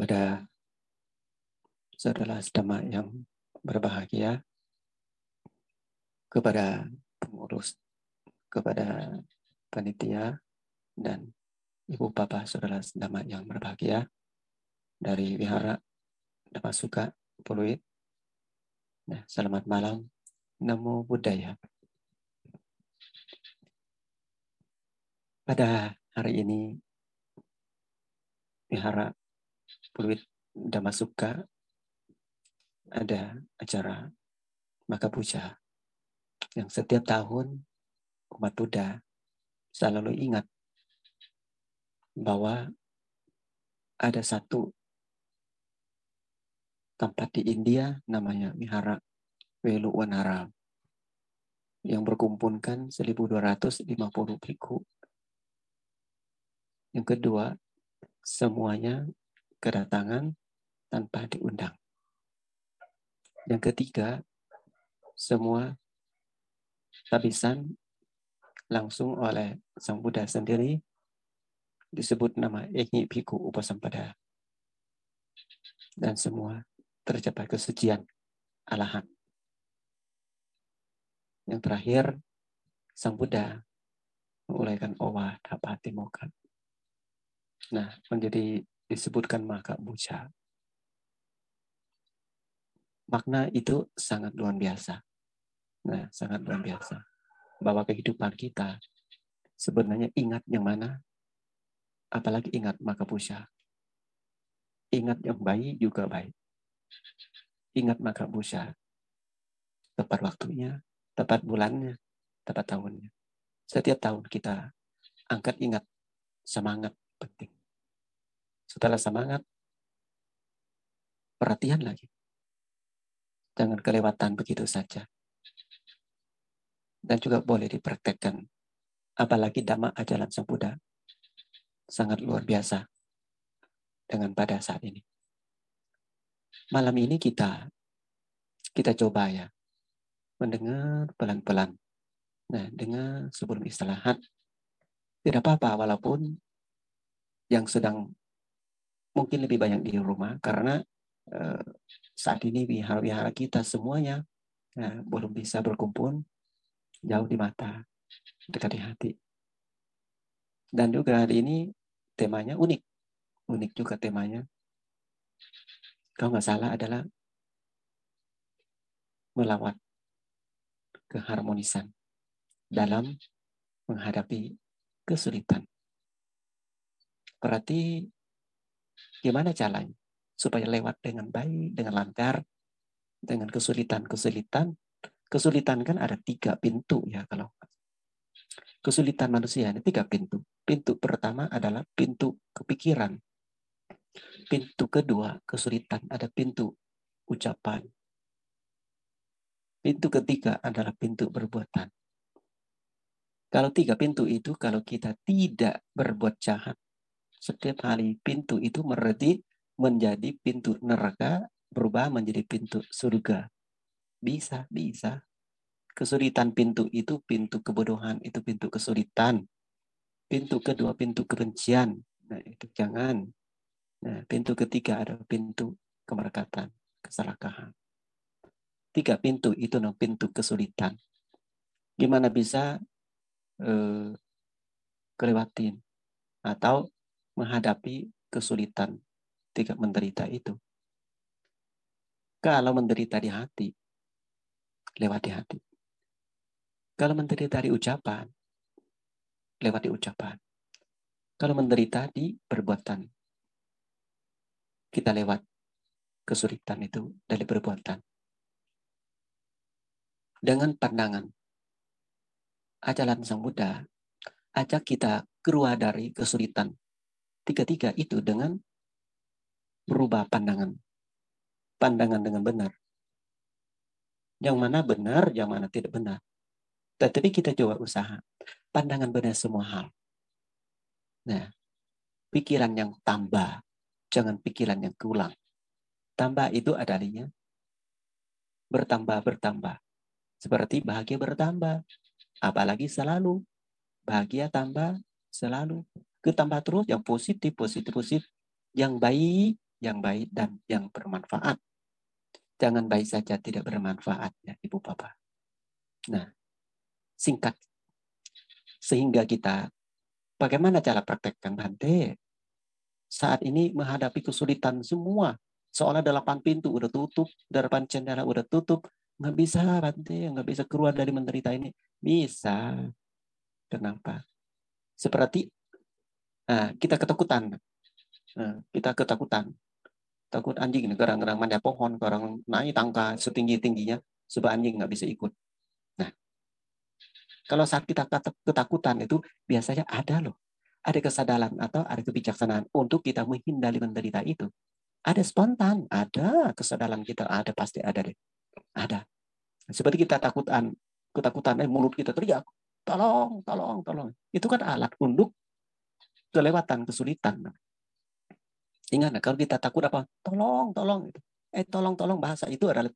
kepada saudara sedama yang berbahagia, kepada pengurus, kepada panitia, dan ibu bapak saudara sedama yang berbahagia dari Wihara Damasuka Puluit. Nah, selamat malam. Namo Buddhaya. Pada hari ini, Wihara Puluit Damasuka ada acara maka puja yang setiap tahun umat Buddha selalu ingat bahwa ada satu tempat di India namanya Wihara Weluwanara yang berkumpulkan 1250 biku. Yang kedua, semuanya kedatangan tanpa diundang. Yang ketiga, semua tabisan langsung oleh Sang Buddha sendiri disebut nama Eki Biku Upasampada. Dan semua tercapai kesucian alahan. Yang terakhir, Sang Buddha mengulaikan owa dapati mokat. Nah, menjadi disebutkan maka buca makna itu sangat luar biasa. Nah, sangat luar biasa. Bahwa kehidupan kita sebenarnya ingat yang mana, apalagi ingat maka busa. Ingat yang baik juga baik. Ingat maka busa. Tepat waktunya, tepat bulannya, tepat tahunnya. Setiap tahun kita angkat ingat semangat penting. Setelah semangat, perhatian lagi Jangan kelewatan begitu saja. Dan juga boleh dipraktekkan. Apalagi Dhamma ajaran Sang Buddha. Sangat luar biasa dengan pada saat ini. Malam ini kita kita coba ya mendengar pelan-pelan. Nah, dengar sebelum istirahat. Tidak apa-apa walaupun yang sedang mungkin lebih banyak di rumah karena Eh, saat ini wihara-wihara kita semuanya ya, belum bisa berkumpul jauh di mata, dekat di hati. Dan juga hari ini temanya unik. Unik juga temanya. Kalau nggak salah adalah melawat keharmonisan dalam menghadapi kesulitan. Berarti gimana caranya? supaya lewat dengan baik, dengan lancar, dengan kesulitan-kesulitan. Kesulitan kan ada tiga pintu ya kalau kesulitan manusia ini tiga pintu. Pintu pertama adalah pintu kepikiran. Pintu kedua kesulitan ada pintu ucapan. Pintu ketiga adalah pintu perbuatan. Kalau tiga pintu itu, kalau kita tidak berbuat jahat, setiap hari pintu itu berarti menjadi pintu neraka berubah menjadi pintu surga. Bisa, bisa. Kesulitan pintu itu pintu kebodohan, itu pintu kesulitan. Pintu kedua pintu kebencian. Nah, itu jangan. Nah, pintu ketiga ada pintu kemerkatan, keserakahan. Tiga pintu itu no pintu kesulitan. Gimana bisa eh, kelewatin atau menghadapi kesulitan tidak menderita itu. Kalau menderita di hati, lewat di hati. Kalau menderita di ucapan, lewat di ucapan. Kalau menderita di perbuatan, kita lewat kesulitan itu dari perbuatan. Dengan pandangan, ajaran Sang Buddha ajak kita keluar dari kesulitan tiga-tiga itu dengan berubah pandangan. Pandangan dengan benar. Yang mana benar, yang mana tidak benar. Tetapi kita coba usaha. Pandangan benar semua hal. Nah, pikiran yang tambah. Jangan pikiran yang kurang. Tambah itu adanya bertambah-bertambah. Seperti bahagia bertambah. Apalagi selalu. Bahagia tambah selalu. Ketambah terus yang positif, positif, positif. Yang baik, yang baik dan yang bermanfaat. Jangan baik saja tidak bermanfaat ya Ibu Bapak. Nah, singkat. Sehingga kita bagaimana cara praktekkan Bante? Saat ini menghadapi kesulitan semua. Seolah delapan pintu udah tutup, delapan jendela udah tutup. Nggak bisa Bante, nggak bisa keluar dari menderita ini. Bisa. Kenapa? Seperti nah, kita ketakutan. Nah, kita ketakutan. Takut anjing gerang-gerang mana pohon gerang naik tangka setinggi tingginya sebab anjing nggak bisa ikut. Nah kalau saat kita ketakutan itu biasanya ada loh. Ada kesadaran atau ada kebijaksanaan untuk kita menghindari menderita itu. Ada spontan ada kesadaran kita ada pasti ada deh. Ada. Seperti kita takutan ketakutan eh mulut kita teriak tolong tolong tolong. Itu kan alat untuk kelewatan kesulitan Ingat, kalau kita takut apa? Tolong, tolong. Eh, tolong, tolong. Bahasa itu adalah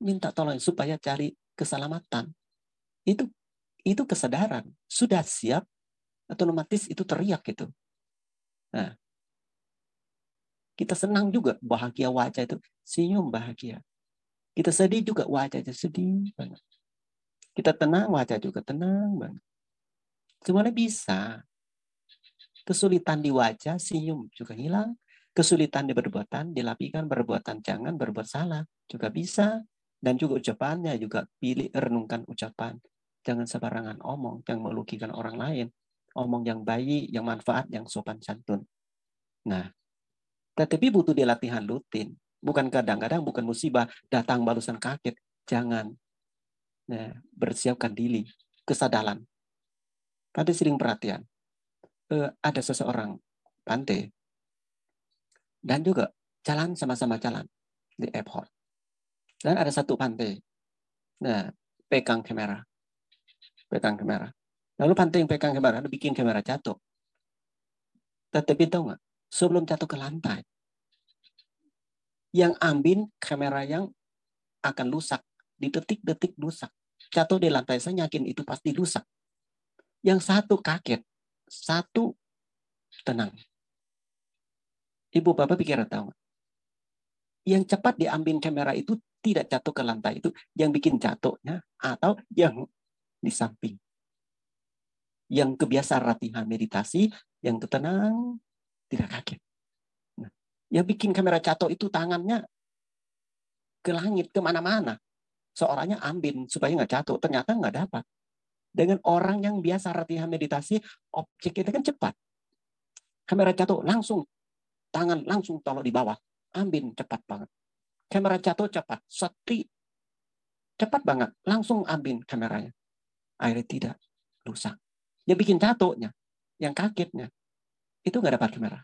minta tolong supaya cari keselamatan. Itu itu kesadaran. Sudah siap, otomatis itu teriak gitu. Nah, kita senang juga bahagia wajah itu senyum bahagia. Kita sedih juga wajahnya sedih banget. Kita tenang wajah juga tenang banget. Semuanya bisa. Kesulitan di wajah, senyum juga hilang. Kesulitan di perbuatan, dilapikan perbuatan jangan berbuat salah. Juga bisa. Dan juga ucapannya juga pilih renungkan ucapan. Jangan sembarangan omong yang melukikan orang lain. Omong yang baik, yang manfaat, yang sopan santun. Nah, tetapi butuh dilatihan rutin. Bukan kadang-kadang, bukan musibah, datang balusan kaget. Jangan. Nah, bersiapkan diri, kesadaran. Tadi sering perhatian uh, ada seseorang pantai dan juga jalan sama-sama jalan di airport. Dan ada satu pantai. Nah, pegang kamera. Pegang kamera. Lalu pantai yang pegang kamera, bikin kamera jatuh. Tetapi tahu nggak? Sebelum jatuh ke lantai, yang ambil kamera yang akan rusak di detik-detik rusak. Jatuh di lantai, saya yakin itu pasti rusak. Yang satu kaget, satu, tenang. Ibu bapak pikir tahu Yang cepat diambil kamera itu tidak jatuh ke lantai itu yang bikin jatuhnya atau yang di samping. Yang kebiasaan latihan meditasi, yang ketenang, tidak kaget. Nah, yang bikin kamera jatuh itu tangannya ke langit, ke mana-mana. Seorangnya ambil supaya nggak jatuh, ternyata nggak dapat. Dengan orang yang biasa latihan meditasi, objek itu kan cepat. Kamera jatuh, langsung. Tangan langsung tolong di bawah. Ambil cepat banget. Kamera jatuh cepat. Sati. Cepat banget. Langsung ambil kameranya. Akhirnya tidak rusak. Yang bikin jatuhnya. Yang kagetnya. Itu nggak dapat kamera.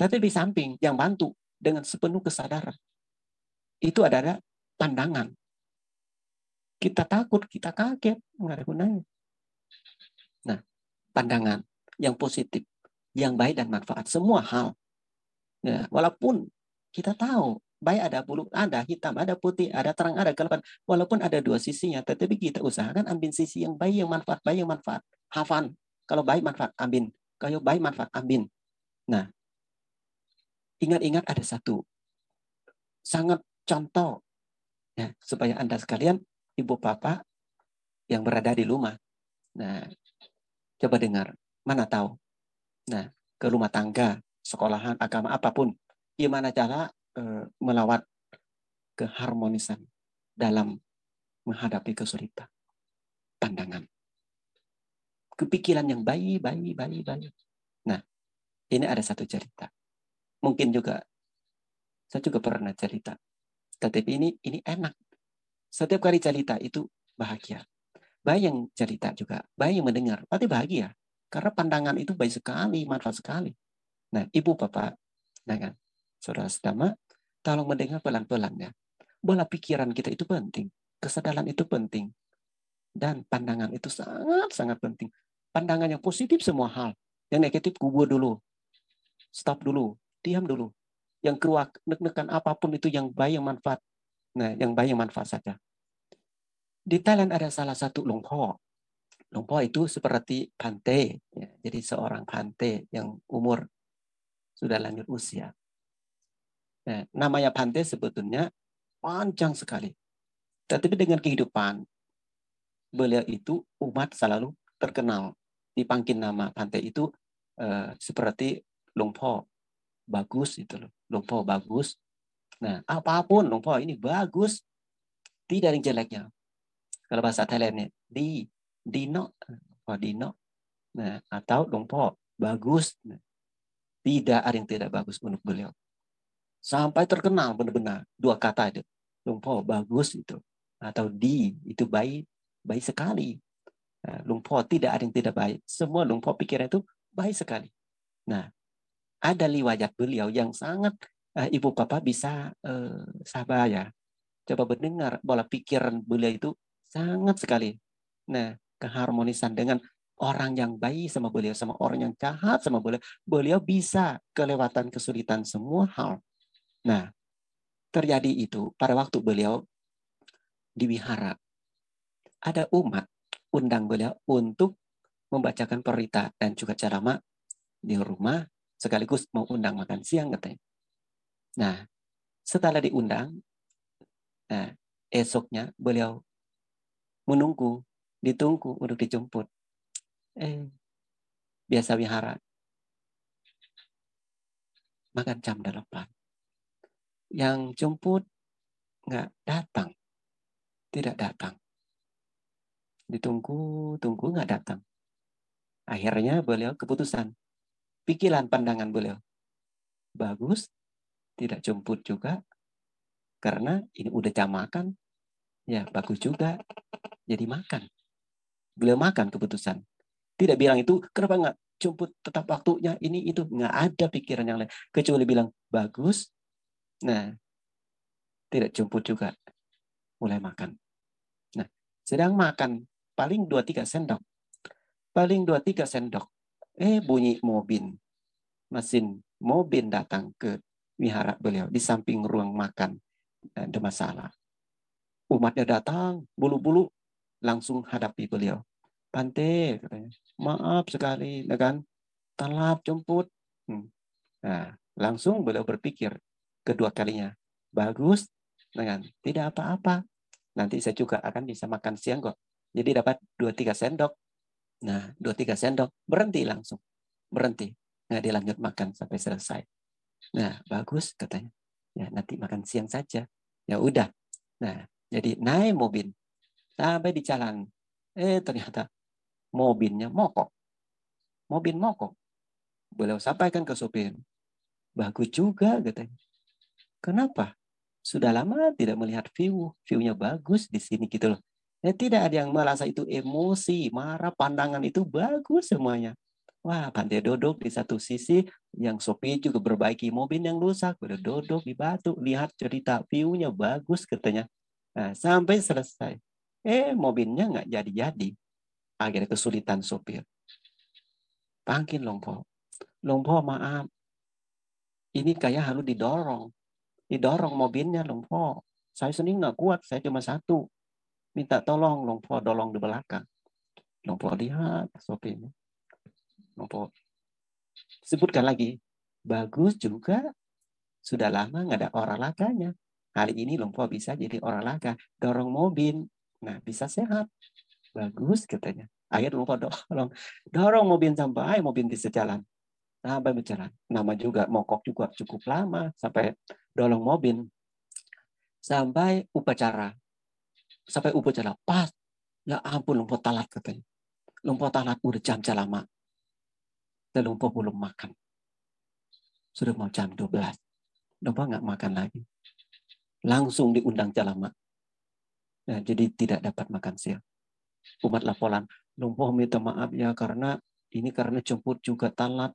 Tapi di samping yang bantu dengan sepenuh kesadaran. Itu adalah pandangan. Kita takut, kita kaget. Nggak ada gunanya. Pandangan yang positif, yang baik dan manfaat, semua hal. Ya, walaupun kita tahu baik ada bulu, ada hitam, ada putih, ada terang, ada gelap, walaupun ada dua sisinya, tetapi kita usahakan ambil sisi yang baik, yang manfaat, baik, yang manfaat. Hafan. Kalau baik manfaat, ambil. Kalau baik manfaat, ambil. Nah, ingat-ingat ada satu sangat contoh ya supaya anda sekalian ibu bapak yang berada di rumah Nah, coba dengar. Mana tahu? Nah, ke rumah tangga, sekolahan, agama apa pun, gimana cara e, melawat keharmonisan dalam menghadapi kesulitan. Pandangan. Kepikiran yang baik, baik, baik, baik. Nah, ini ada satu cerita. Mungkin juga saya juga pernah cerita. Tetapi ini ini enak. Setiap kali cerita itu bahagia bayi yang cerita juga, bayi yang mendengar, pasti bahagia. Karena pandangan itu baik sekali, manfaat sekali. Nah, ibu bapak, nah kan, saudara sedama, tolong mendengar pelan-pelan ya. Bola pikiran kita itu penting, kesadaran itu penting, dan pandangan itu sangat-sangat penting. Pandangan yang positif semua hal, yang negatif kubur dulu, stop dulu, diam dulu. Yang keluar nek-nekan apa pun itu yang baik yang manfaat. Nah, yang baik yang manfaat saja. Di Thailand ada salah satu longpo. Longpo itu seperti pante, ya. jadi seorang pante yang umur sudah lanjut usia. Nah, namanya pantai sebetulnya panjang sekali. Tetapi dengan kehidupan beliau itu umat selalu terkenal dipanggil nama pantai itu uh, seperti Lungpo bagus itu loh Lungpo bagus nah apa pun Lungpo ini bagus tidak ada yang jeleknya kalau bahasa Thailandnya di Dino. Oh Dino nah atau Lungpo bagus. Nah, tidak ada yang tidak bagus menurut beliau. Sampai terkenal benar-benar. Dua kata itu. Lungpo bagus itu. Atau di itu baik baik sekali. Nah, Lungpo tidak ada yang tidak baik. Semua Lungpo pikir itu baik sekali. Nah, ada liwajat beliau yang sangat uh, ibu bapak bisa uh, sabar ya. Coba mendengar bola pikiran beliau itu sangat sekali. Nah, keharmonisan dengan orang yang baik sama beliau, sama orang yang jahat sama beliau, beliau bisa kelewatan kesulitan semua hal. Nah, terjadi itu pada waktu beliau di wihara. Ada umat undang beliau untuk membacakan perita dan juga ceramah di rumah sekaligus mau undang makan siang katanya. Nah, setelah diundang, nah, esoknya beliau menunggu, ditunggu untuk dijemput. Eh, biasa wihara. Makan jam delapan. Yang jemput nggak datang. Tidak datang. Ditunggu, tunggu nggak datang. Akhirnya beliau keputusan. Pikiran pandangan beliau. Bagus, tidak jemput juga. Karena ini udah jam makan. Ya, bagus juga. Jadi makan. Beliau makan keputusan. Tidak bilang itu, kenapa nggak jemput tetap waktunya, ini itu. Nggak ada pikiran yang lain. Kecuali bilang, bagus. Nah, tidak jemput juga. Mulai makan. Nah, sedang makan paling 2-3 sendok. Paling 2-3 sendok. Eh bunyi mobil. Mesin mobil datang ke wihara beliau di samping ruang makan. Ada masalah. Umatnya datang, bulu-bulu langsung hadapi beliau. Pante, katanya. Maaf sekali, ya kan? Telat jemput. Hmm. Nah, langsung beliau berpikir kedua kalinya. Bagus, dengan tidak apa-apa. Nanti saya juga akan bisa makan siang kok. Jadi dapat 2-3 sendok. Nah, 2-3 sendok, berhenti langsung. Berhenti. Nah, dilanjut makan sampai selesai. Nah, bagus katanya. Ya, nanti makan siang saja. Ya udah. Nah, jadi naik mobil. Sampai di jalan. Eh, ternyata mobilnya mogok. Mobil mogok. Beliau sampaikan ke sopir. Bagus juga katanya. Kenapa? Sudah lama tidak melihat view. View-nya bagus di sini gitu loh. Ya, tidak ada yang merasa itu emosi, marah, pandangan itu bagus semuanya. Wah, pandai duduk di satu sisi, yang sopi juga berbaiki mobil yang rusak, udah duduk di batu, lihat cerita view-nya bagus katanya. Nah, sampai selesai. Eh, mobilnya nggak jadi-jadi. Akhirnya kesulitan sopir. Panggil Longpo. Longpo, maaf. Ini kayak harus didorong. Didorong mobilnya Longpo. Saya sendiri nggak kuat, saya cuma satu minta tolong Longpo tolong di belakang. Longpo lihat sopir ini. Longpo sebutkan lagi. Bagus juga. Sudah lama nggak ada olahraganya. Hari ini Longpo bisa jadi olahraga. Dorong mobil. Nah, bisa sehat. Bagus katanya. Akhirnya Longpo dorong. Dorong mobil sampai mobil bisa jalan. Sampai berjalan. Nama juga mokok juga cukup lama. Sampai dorong mobil. Sampai upacara sampai upacara pas ya ampun lumpur talat katanya lumpur talat udah jam-jam lama dan lumpur belum makan sudah mau jam 12 lumpur nggak makan lagi langsung diundang jalama nah, jadi tidak dapat makan siang. Umat laporan lumpur minta maaf ya karena ini karena jemput juga talat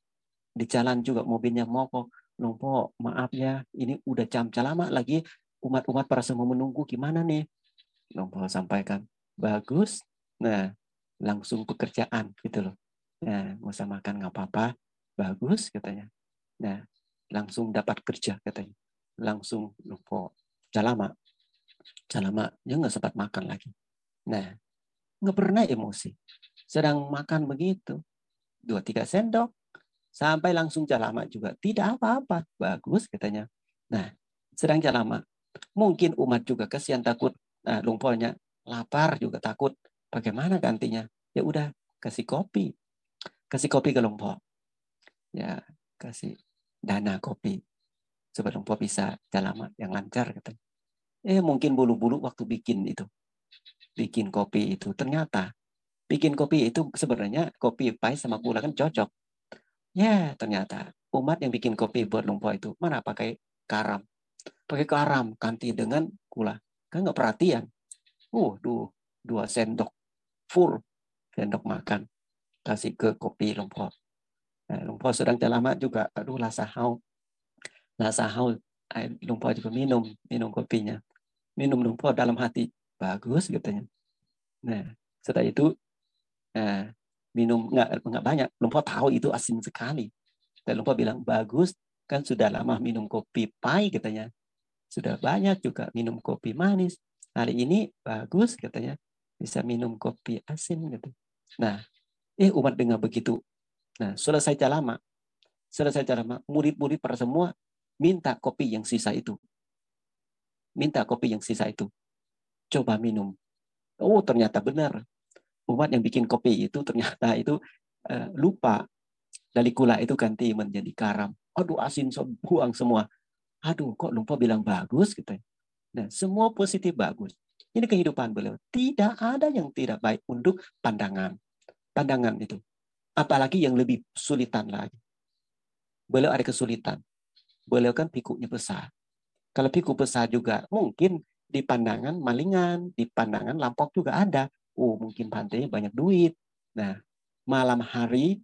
di jalan juga mobilnya mogok. Lumpur maaf ya ini udah jam-jam lama lagi umat-umat para semua menunggu gimana nih? Nompol sampaikan bagus. Nah langsung pekerjaan gitu loh. Nah usah makan nggak apa-apa? Bagus katanya. Nah langsung dapat kerja katanya. Langsung lupa calama calama ya nggak sempat makan lagi nah nggak pernah emosi sedang makan begitu dua tiga sendok sampai langsung calama juga tidak apa-apa bagus katanya nah sedang lama. Mungkin umat juga kesian takut nah, lumpurnya lapar juga takut. Bagaimana gantinya? Ya udah kasih kopi. Kasih kopi ke lumpur. Ya, kasih dana kopi. Supaya lumpur bisa lama yang lancar katanya. Eh mungkin bulu-bulu waktu bikin itu. Bikin kopi itu. Ternyata bikin kopi itu sebenarnya kopi pahit sama gula kan cocok. Ya ternyata umat yang bikin kopi buat lumpur itu mana pakai karam pakai garam ganti dengan gula. Kan nggak perhatian. Uh duh, dua sendok full sendok makan kasih ke kopi lumpur. Nah, lumpur sedang lama juga. Aduh lah sahau. Lah sahau lumpur juga minum minum kopinya minum lumpur dalam hati bagus katanya nah setelah itu nah, minum nggak banyak lumpur tahu itu asin sekali dan lumpur bilang bagus kan sudah lama minum kopi pai katanya. Sudah banyak juga minum kopi manis. Hari ini bagus katanya bisa minum kopi asin gitu. Nah, eh umat dengar begitu. Nah, selesai lama. Selesai lama, murid-murid para semua minta kopi yang sisa itu. Minta kopi yang sisa itu. Coba minum. Oh, ternyata benar. Umat yang bikin kopi itu ternyata itu uh, lupa dari gula itu ganti menjadi garam aduh asin so, buang semua. Aduh, kok lupa bilang bagus gitu. Ya. Nah, semua positif bagus. Ini kehidupan beliau. Tidak ada yang tidak baik untuk pandangan. Pandangan itu. Apalagi yang lebih sulitan lagi. Beliau ada kesulitan. Beliau kan pikunya besar. Kalau piku besar juga mungkin di pandangan malingan, di pandangan lampok juga ada. Oh, mungkin pantainya banyak duit. Nah, malam hari,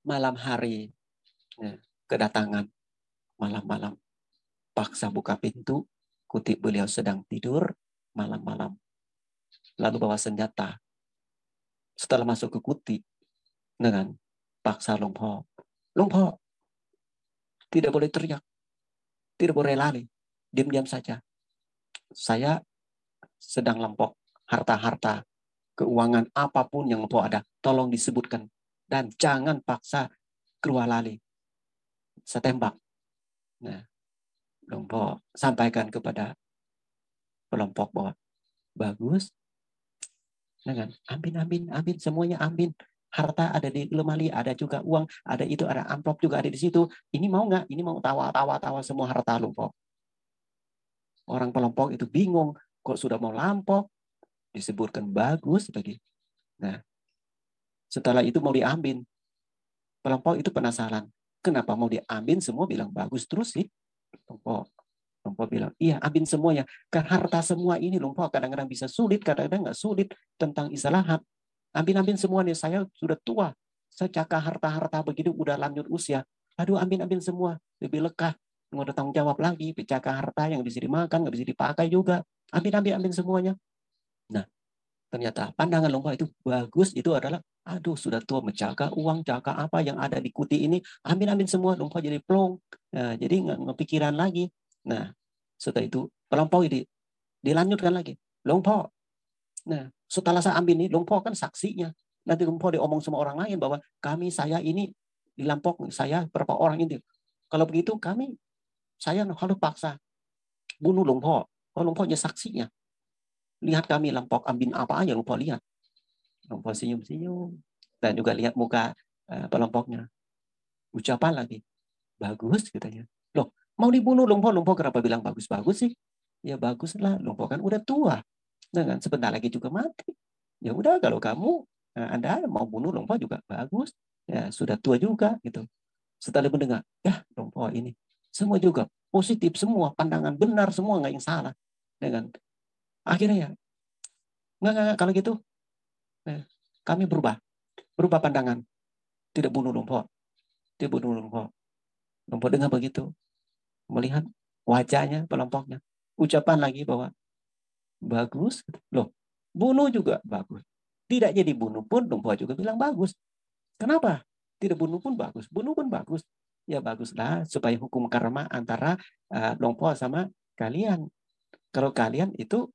malam hari, nah, kedatangan malam-malam. Paksa buka pintu, kutip beliau sedang tidur malam-malam. Lalu bawa senjata. Setelah masuk ke kuti, dengan paksa Longpo. Longpo, tidak boleh teriak. Tidak boleh lari. Diam-diam saja. Saya sedang lempok harta-harta, keuangan apa pun yang Longpo ada. Tolong disebutkan. Dan jangan paksa keluar lali saya tembak. Nah, kelompok sampaikan kepada kelompok bahwa bagus, dengan amin amin amin semuanya amin harta ada di lemari ada juga uang ada itu ada amplop juga ada di situ. Ini mau nggak? Ini mau tawa tawa tawa semua harta lumpok orang kelompok itu bingung kok sudah mau lampok? Disebutkan bagus lagi. Nah setelah itu mau diambil. Kelompok itu penasaran Kenapa mau diambil? Semua bilang bagus terus sih? Lumpur bilang, iya ambil semuanya. Ke harta semua ini lumpur kadang-kadang bisa sulit, kadang-kadang nggak sulit tentang istirahat. Ambil-ambil semuanya, saya sudah tua. Saya cakap harta-harta begitu udah lanjut usia. Aduh ambil-ambil semua, lebih lekah. Ada tanggung jawab lagi, cakap harta yang bisa dimakan, nggak bisa dipakai juga. Ambil-ambil ambil semuanya. Nah, ternyata pandangan lumpur itu bagus, itu adalah Aduh, sudah tua menjaga uang, jaga apa yang ada di kuti ini. Ambil-ambil semua, lumpur jadi plong. Nah, jadi nggak ngepikiran lagi. Nah, setelah itu pelompok ini dilanjutkan lagi. Lumpur. Nah, setelah saya ambil ini, lumpur kan saksinya. Nanti lumpur diomong sama orang lain bahwa kami, saya ini dilampok, saya berapa orang ini. Kalau begitu kami, saya harus paksa bunuh lumpur. Oh, lumpurnya saksinya. Lihat kami lampok ambil apa aja lumpur lihat. Lumpur senyum-senyum. Dan juga lihat muka uh, pelompoknya. Ucapan lagi. Bagus katanya. Loh, mau dibunuh Lumpur. Lumpur kenapa bilang bagus-bagus sih? Ya bagus lah. Lumpur kan udah tua. Dengan sebentar lagi juga mati. Ya udah kalau kamu uh, Anda mau bunuh Lumpur juga bagus. Ya sudah tua juga gitu. Setelah mendengar, ya Lumpur ini semua juga positif semua pandangan benar semua nggak yang salah dengan akhirnya ya nggak, nggak kalau gitu Eh, kami berubah. Berubah pandangan. Tidak bunuh lumpur. Tidak bunuh lumpur. Lumpur dengar begitu. Melihat wajahnya, pelompoknya. Ucapan lagi bahwa bagus. Loh, bunuh juga bagus. Tidak jadi bunuh pun lumpur juga bilang bagus. Kenapa? Tidak bunuh pun bagus. Bunuh pun bagus. Ya baguslah supaya hukum karma antara uh, sama kalian. Kalau kalian itu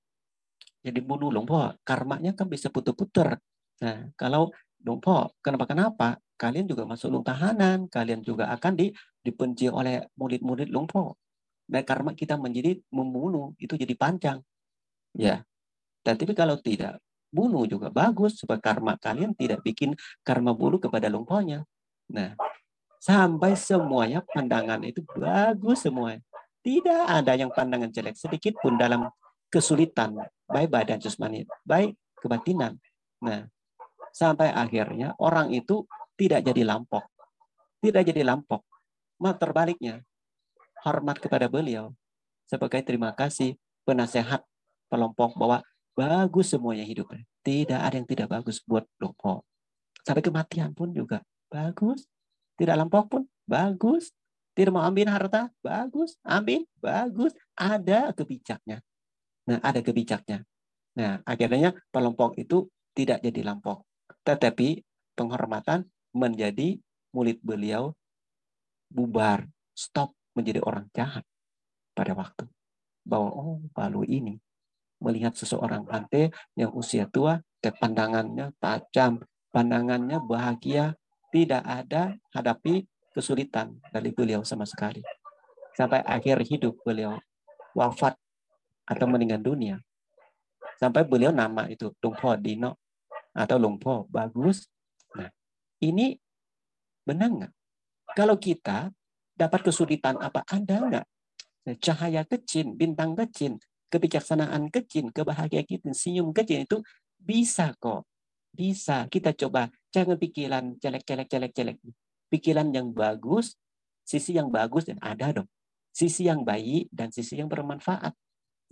jadi bunuh lumpur, karmanya kan bisa putar-putar. Nah, kalau lumpur kenapa-kenapa, kalian juga masuk lung tahanan, kalian juga akan di, dipenci oleh murid-murid lumpur. Dan karma kita menjadi membunuh itu jadi panjang. Ya. Dan tapi kalau tidak bunuh juga bagus supaya karma kalian tidak bikin karma buruk kepada lumpurnya. Nah, sampai semuanya pandangan itu bagus semua. Tidak ada yang pandangan jelek sedikit pun dalam kesulitan baik badan jasmani, baik kebatinan. Nah, sampai akhirnya orang itu tidak jadi lampok. Tidak jadi lampok. Malah terbaliknya, hormat kepada beliau sebagai terima kasih penasehat pelompok bahwa bagus semuanya hidupnya. Tidak ada yang tidak bagus buat Lompok. Sampai kematian pun juga bagus. Tidak lampau pun bagus. Tidak mau ambil harta, bagus. Ambil, bagus. Ada kebijaknya. Nah, ada kebijaknya. Nah, akhirnya pelompok itu tidak jadi lampau. Tetapi penghormatan menjadi mulut beliau bubar, stop menjadi orang jahat pada waktu. Bahwa, oh, balu ini melihat seseorang ante yang usia tua, pandangannya tajam, pandangannya bahagia, tidak ada hadapi kesulitan dari beliau sama sekali. Sampai akhir hidup beliau wafat atau meninggal dunia. Sampai beliau nama itu Lungpo Dino atau Lungpo bagus. Nah, ini benar nggak? Kalau kita dapat kesulitan apa ada nggak? Cahaya kecil, bintang kecil, kebijaksanaan kecil, kebahagiaan kita, senyum kecil itu bisa kok. Bisa. Kita coba. Jangan pikiran jelek-jelek, jelek-jelek. Pikiran yang bagus, sisi yang bagus dan ada dong. Sisi yang baik dan sisi yang bermanfaat.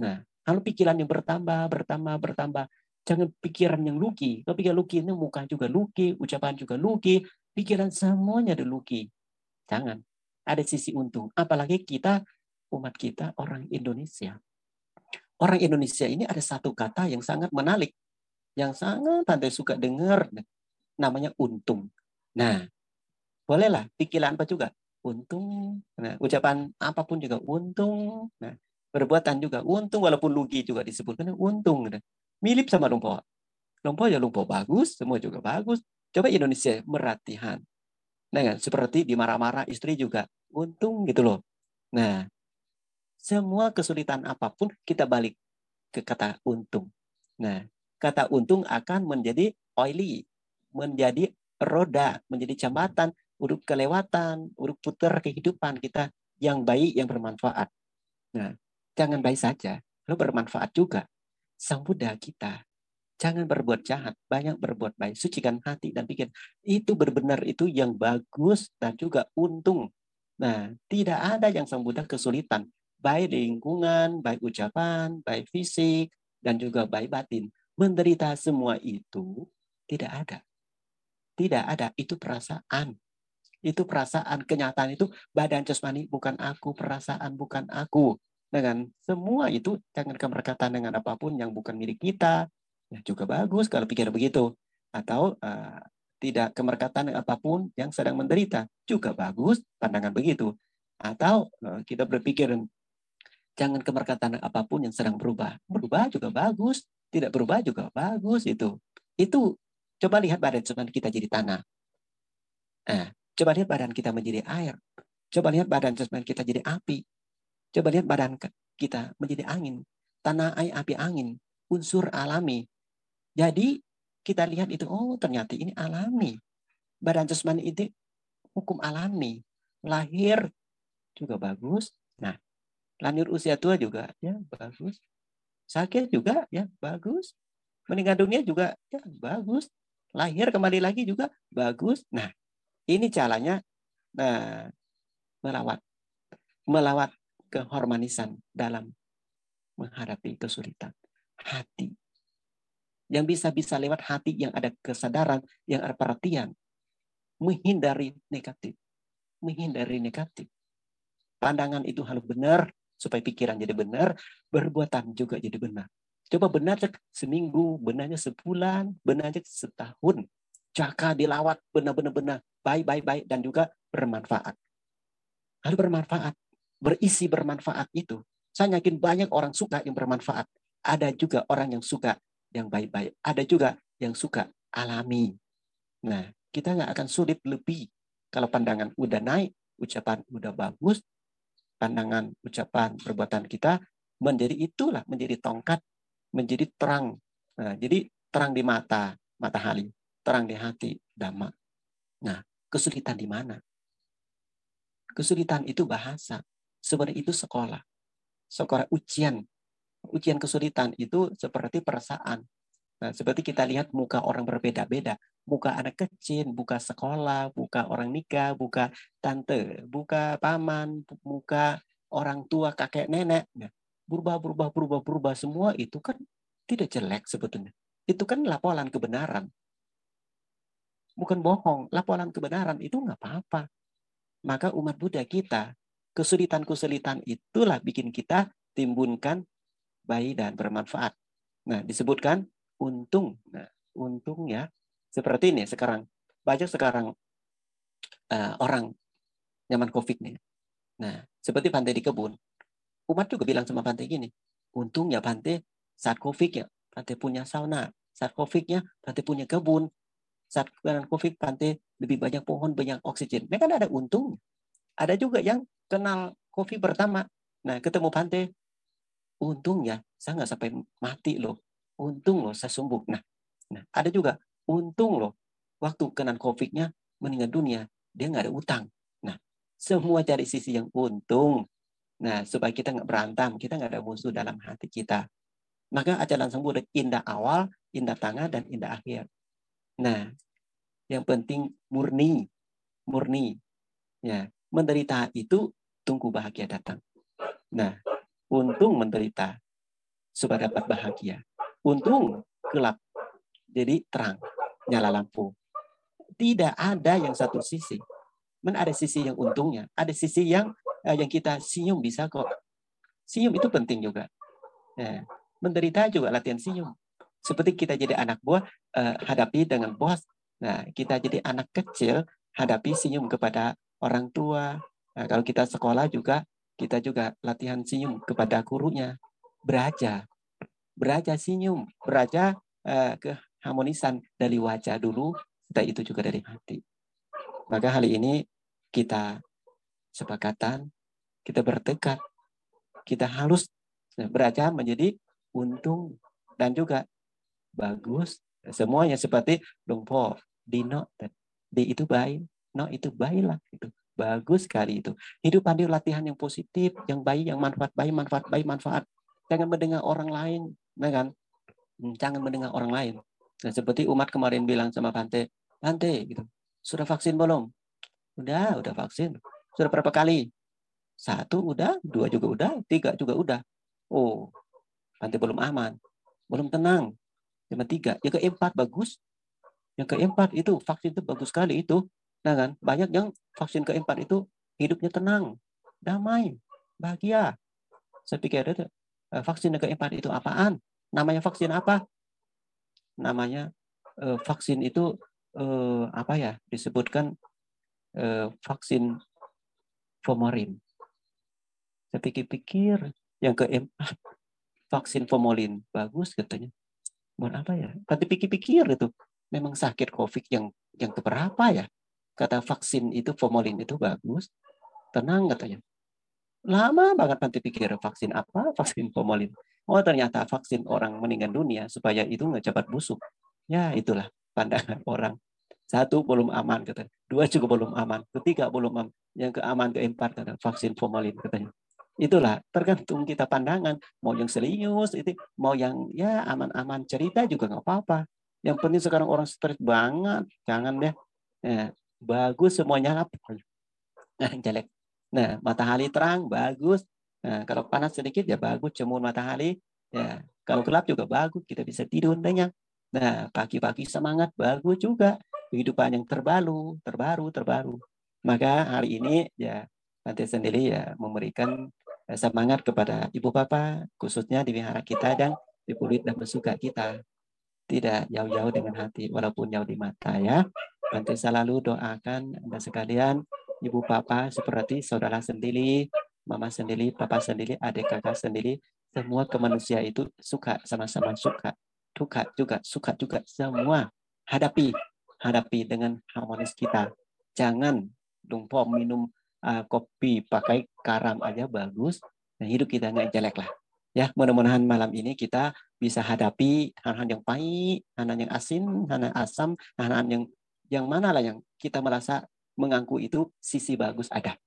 Nah, kalau pikiran yang bertambah, bertambah, bertambah, jangan pikiran yang luki. Kalau pikiran luki ini muka juga luki, ucapan juga luki, pikiran semuanya ada luki. Jangan. Ada sisi untung. Apalagi kita, umat kita, orang Indonesia orang Indonesia ini ada satu kata yang sangat menarik, yang sangat tante suka dengar, namanya untung. Nah, bolehlah pikiran apa juga untung. Nah, ucapan apa pun juga untung. Nah, perbuatan juga untung, walaupun lugi juga disebutkan untung. Nah, mirip sama lumpur. Lumpur ya lumpur bagus, semua juga bagus. Coba Indonesia meratihan. Nah, seperti di marah-marah istri juga untung gitu loh. Nah, semua kesulitan apa pun kita balik ke kata untung. Nah, kata untung akan menjadi oily, menjadi roda, menjadi jambatan, urut kelewatan, urut putar kehidupan kita yang baik, yang bermanfaat. Nah, jangan baik saja, lo bermanfaat juga. Sang Buddha kita, jangan berbuat jahat, banyak berbuat baik, sucikan hati dan pikir. Itu benar-benar itu yang bagus dan juga untung. Nah, tidak ada yang Sang Buddha kesulitan baik lingkungan, baik ucapan, baik fisik, dan juga baik batin. Menderita semua itu tidak ada. Tidak ada, itu perasaan. Itu perasaan, kenyataan itu badan jasmani bukan aku, perasaan bukan aku. Dengan semua itu, jangan kamu berkata dengan apa pun yang bukan milik kita. Ya juga bagus kalau pikir begitu. Atau uh, tidak kemerkatan apa pun yang sedang menderita. Juga bagus pandangan begitu. Atau uh, kita berpikir Jangan kemerkatan apa pun yang sedang berubah. Berubah juga bagus, tidak berubah juga bagus itu. Itu coba lihat badan kita jadi tanah. Nah, coba lihat badan kita menjadi air. Coba lihat badan kita jadi api. Coba lihat badan kita menjadi angin. Tanah, air, api, angin. Unsur alami. Jadi kita lihat itu, oh ternyata ini alami. Badan jasmani itu hukum alami. Lahir juga bagus. Nah, Lanjut usia tua juga ya bagus. Sakit juga ya bagus. Meninggal dunia juga ya bagus. Lahir kembali lagi juga bagus. Nah, ini caranya nah, melawat melawat kehormanisan dalam menghadapi kesulitan. Hati. Yang bisa-bisa lewat hati yang ada kesadaran, yang ada perhatian. Menghindari negatif. Menghindari negatif. Pandangan itu harus benar, supaya pikiran jadi benar, berbuatan juga jadi benar. Coba benar seminggu, benarnya sebulan, benarnya setahun. Jaka dilawat benar-benar benar, baik baik baik dan juga bermanfaat. Harus bermanfaat, berisi bermanfaat itu. Saya yakin banyak orang suka yang bermanfaat. Ada juga orang yang suka yang baik-baik. Ada juga yang suka alami. Nah, kita nggak akan sulit lebih kalau pandangan udah naik, ucapan udah bagus, pandangan, ucapan, perbuatan kita menjadi itulah menjadi tongkat, menjadi terang. Nah, jadi terang di mata, matahari, terang di hati, dhamma. Nah, kesulitan di mana? Kesulitan itu bahasa. Sebenarnya itu sekolah. Sekolah ujian. Ujian kesulitan itu seperti perasaan. Nah, seperti kita lihat muka orang berbeda-beda. Muka anak kecil, muka sekolah, muka orang nikah, muka tante, muka paman, muka orang tua, kakek, nenek. Nah, berubah, berubah, berubah, berubah. Semua itu kan tidak jelek sebetulnya. Itu kan laporan kebenaran. Bukan bohong. Laporan kebenaran itu nggak apa-apa. Maka umat Buddha kita, kesulitan-kesulitan itulah bikin kita timbunkan baik dan bermanfaat. Nah, disebutkan untung. Nah, untung ya seperti ini sekarang. Banyak sekarang uh, orang nyaman COVID nih. Nah, seperti pantai di kebun. Umat juga bilang sama pantai gini, untungnya pantai saat COVID ya, pantai punya sauna. Saat COVID-nya, pantai punya kebun. Saat COVID, pantai lebih banyak pohon, banyak oksigen. Mereka ada untung. Ada juga yang kenal COVID pertama. Nah, ketemu pantai, untungnya saya nggak sampai mati loh untung loh saya sembuh. Nah, nah ada juga untung loh waktu kena COVID-nya meninggal dunia dia nggak ada utang. Nah, semua cari sisi yang untung. Nah, supaya kita nggak berantam, kita nggak ada musuh dalam hati kita. Maka ajaran Sang Buddha indah awal, indah tengah, dan indah akhir. Nah, yang penting murni, murni. Ya, menderita itu tunggu bahagia datang. Nah, untung menderita supaya dapat bahagia. Untung gelap. Jadi terang, nyala lampu. Tidak ada yang satu sisi. Men ada sisi yang untungnya, ada sisi yang eh, yang kita senyum bisa kok. Senyum itu penting juga. Ya. Menderita juga latihan senyum. Seperti kita jadi anak buah, eh, hadapi dengan bos. Nah, kita jadi anak kecil, hadapi senyum kepada orang tua. Nah, kalau kita sekolah juga, kita juga latihan senyum kepada gurunya. Beraja, beraja senyum, beraja uh, keharmonisan dari wajah dulu, setelah itu juga dari hati. Maka hari ini kita sepakatan, kita bertekad, kita harus beraja menjadi untung dan juga bagus. Semuanya seperti Lungpo, Dino, di itu baik, no itu baiklah itu bagus sekali itu. Hidup hadir latihan yang positif, yang baik, yang manfaat baik, manfaat baik, manfaat. Jangan mendengar orang lain, Nah kan? Hmm, jangan mendengar orang lain. Nah, seperti umat kemarin bilang sama Pante, Pante gitu. Sudah vaksin belum? Udah, udah vaksin. Sudah berapa kali? Satu udah, dua juga udah, tiga juga udah. Oh, Pante belum aman. Belum tenang. Yang tiga. Yang keempat bagus. Yang keempat itu vaksin itu bagus sekali itu. Nah kan, banyak yang vaksin keempat itu hidupnya tenang, damai, bahagia. Saya pikir Eh, vaksin yang keempat itu apaan? Namanya vaksin apa? Namanya eh, vaksin itu eh, apa ya? Disebutkan vaksin formalin. Saya pikir-pikir yang keempat vaksin formalin bagus katanya. Buat apa ya? Tapi pikir-pikir itu memang sakit COVID yang yang keberapa ya? Kata vaksin itu formalin itu bagus. Tenang katanya. Lama banget nanti pikir vaksin apa, vaksin formalin. Oh ternyata vaksin orang meninggal dunia supaya itu nggak cepat busuk. Ya itulah pandangan orang. Satu belum aman katanya, dua juga belum aman, ketiga belum aman, yang keaman keempat katanya vaksin formalin katanya. Itulah tergantung kita pandangan. Mau yang serius itu, mau yang ya aman-aman cerita juga nggak apa-apa. Yang penting sekarang orang stres banget, jangan deh. Ya, bagus semuanya apa? Nah, jelek Nah, matahari terang bagus. Nah, kalau panas sedikit ya bagus cemur matahari. Ya, kalau gelap juga bagus, kita bisa tidur banyak. Nah, pagi-pagi semangat bagus juga. Kehidupan yang terbaru, terbaru, terbaru. Maka hari ini ya nanti sendiri ya memberikan eh, semangat kepada ibu bapak khususnya di wihara kita dan di kulit dan bersuka kita tidak jauh-jauh dengan hati walaupun jauh di mata ya nanti selalu doakan anda sekalian ibu papa seperti saudara sendiri, mama sendiri, papa sendiri, adik kakak sendiri, semua ke manusia itu suka sama-sama suka, suka juga, suka juga semua hadapi, hadapi dengan harmonis kita. Jangan lumpur minum uh, kopi pakai karam aja bagus, dan hidup kita nggak jelek lah. Ya, mudah-mudahan malam ini kita bisa hadapi hal-hal yang pahit, hal-hal yang asin, hal-hal asam, hal-hal yang yang mana lah yang kita merasa mengaku itu sisi bagus ada.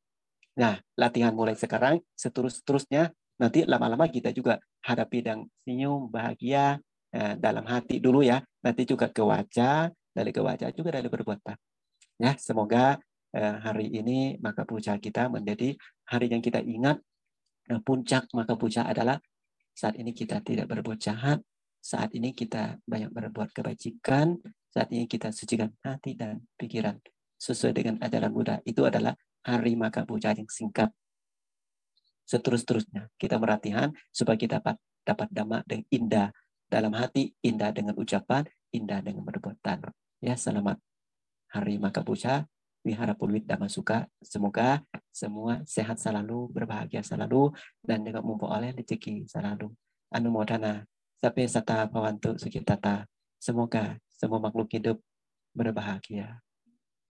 Nah, latihan mulai sekarang, seterus-terusnya, nanti lama-lama kita juga hadapi dan senyum, bahagia eh, dalam hati dulu ya. Nanti juga ke wajah, dari ke wajah juga dari perbuatan. Ya, semoga eh, hari ini maka puja kita menjadi hari yang kita ingat. Nah, puncak maka puja adalah saat ini kita tidak berbuat jahat, saat ini kita banyak berbuat kebajikan, saat ini kita sucikan hati dan pikiran sesuai dengan ajaran Buddha. Itu adalah hari maka puja yang singkat. Seterus-terusnya kita meratihan supaya kita dapat dapat dhamma dengan indah dalam hati, indah dengan ucapan, indah dengan perbuatan. Ya, selamat hari maka puja Wihara Pulwit Dhamma Suka. Semoga semua sehat selalu, berbahagia selalu, dan juga memperoleh rezeki selalu. Anumodana, sampai sata pawantu sukitata. Semoga semua makhluk hidup berbahagia.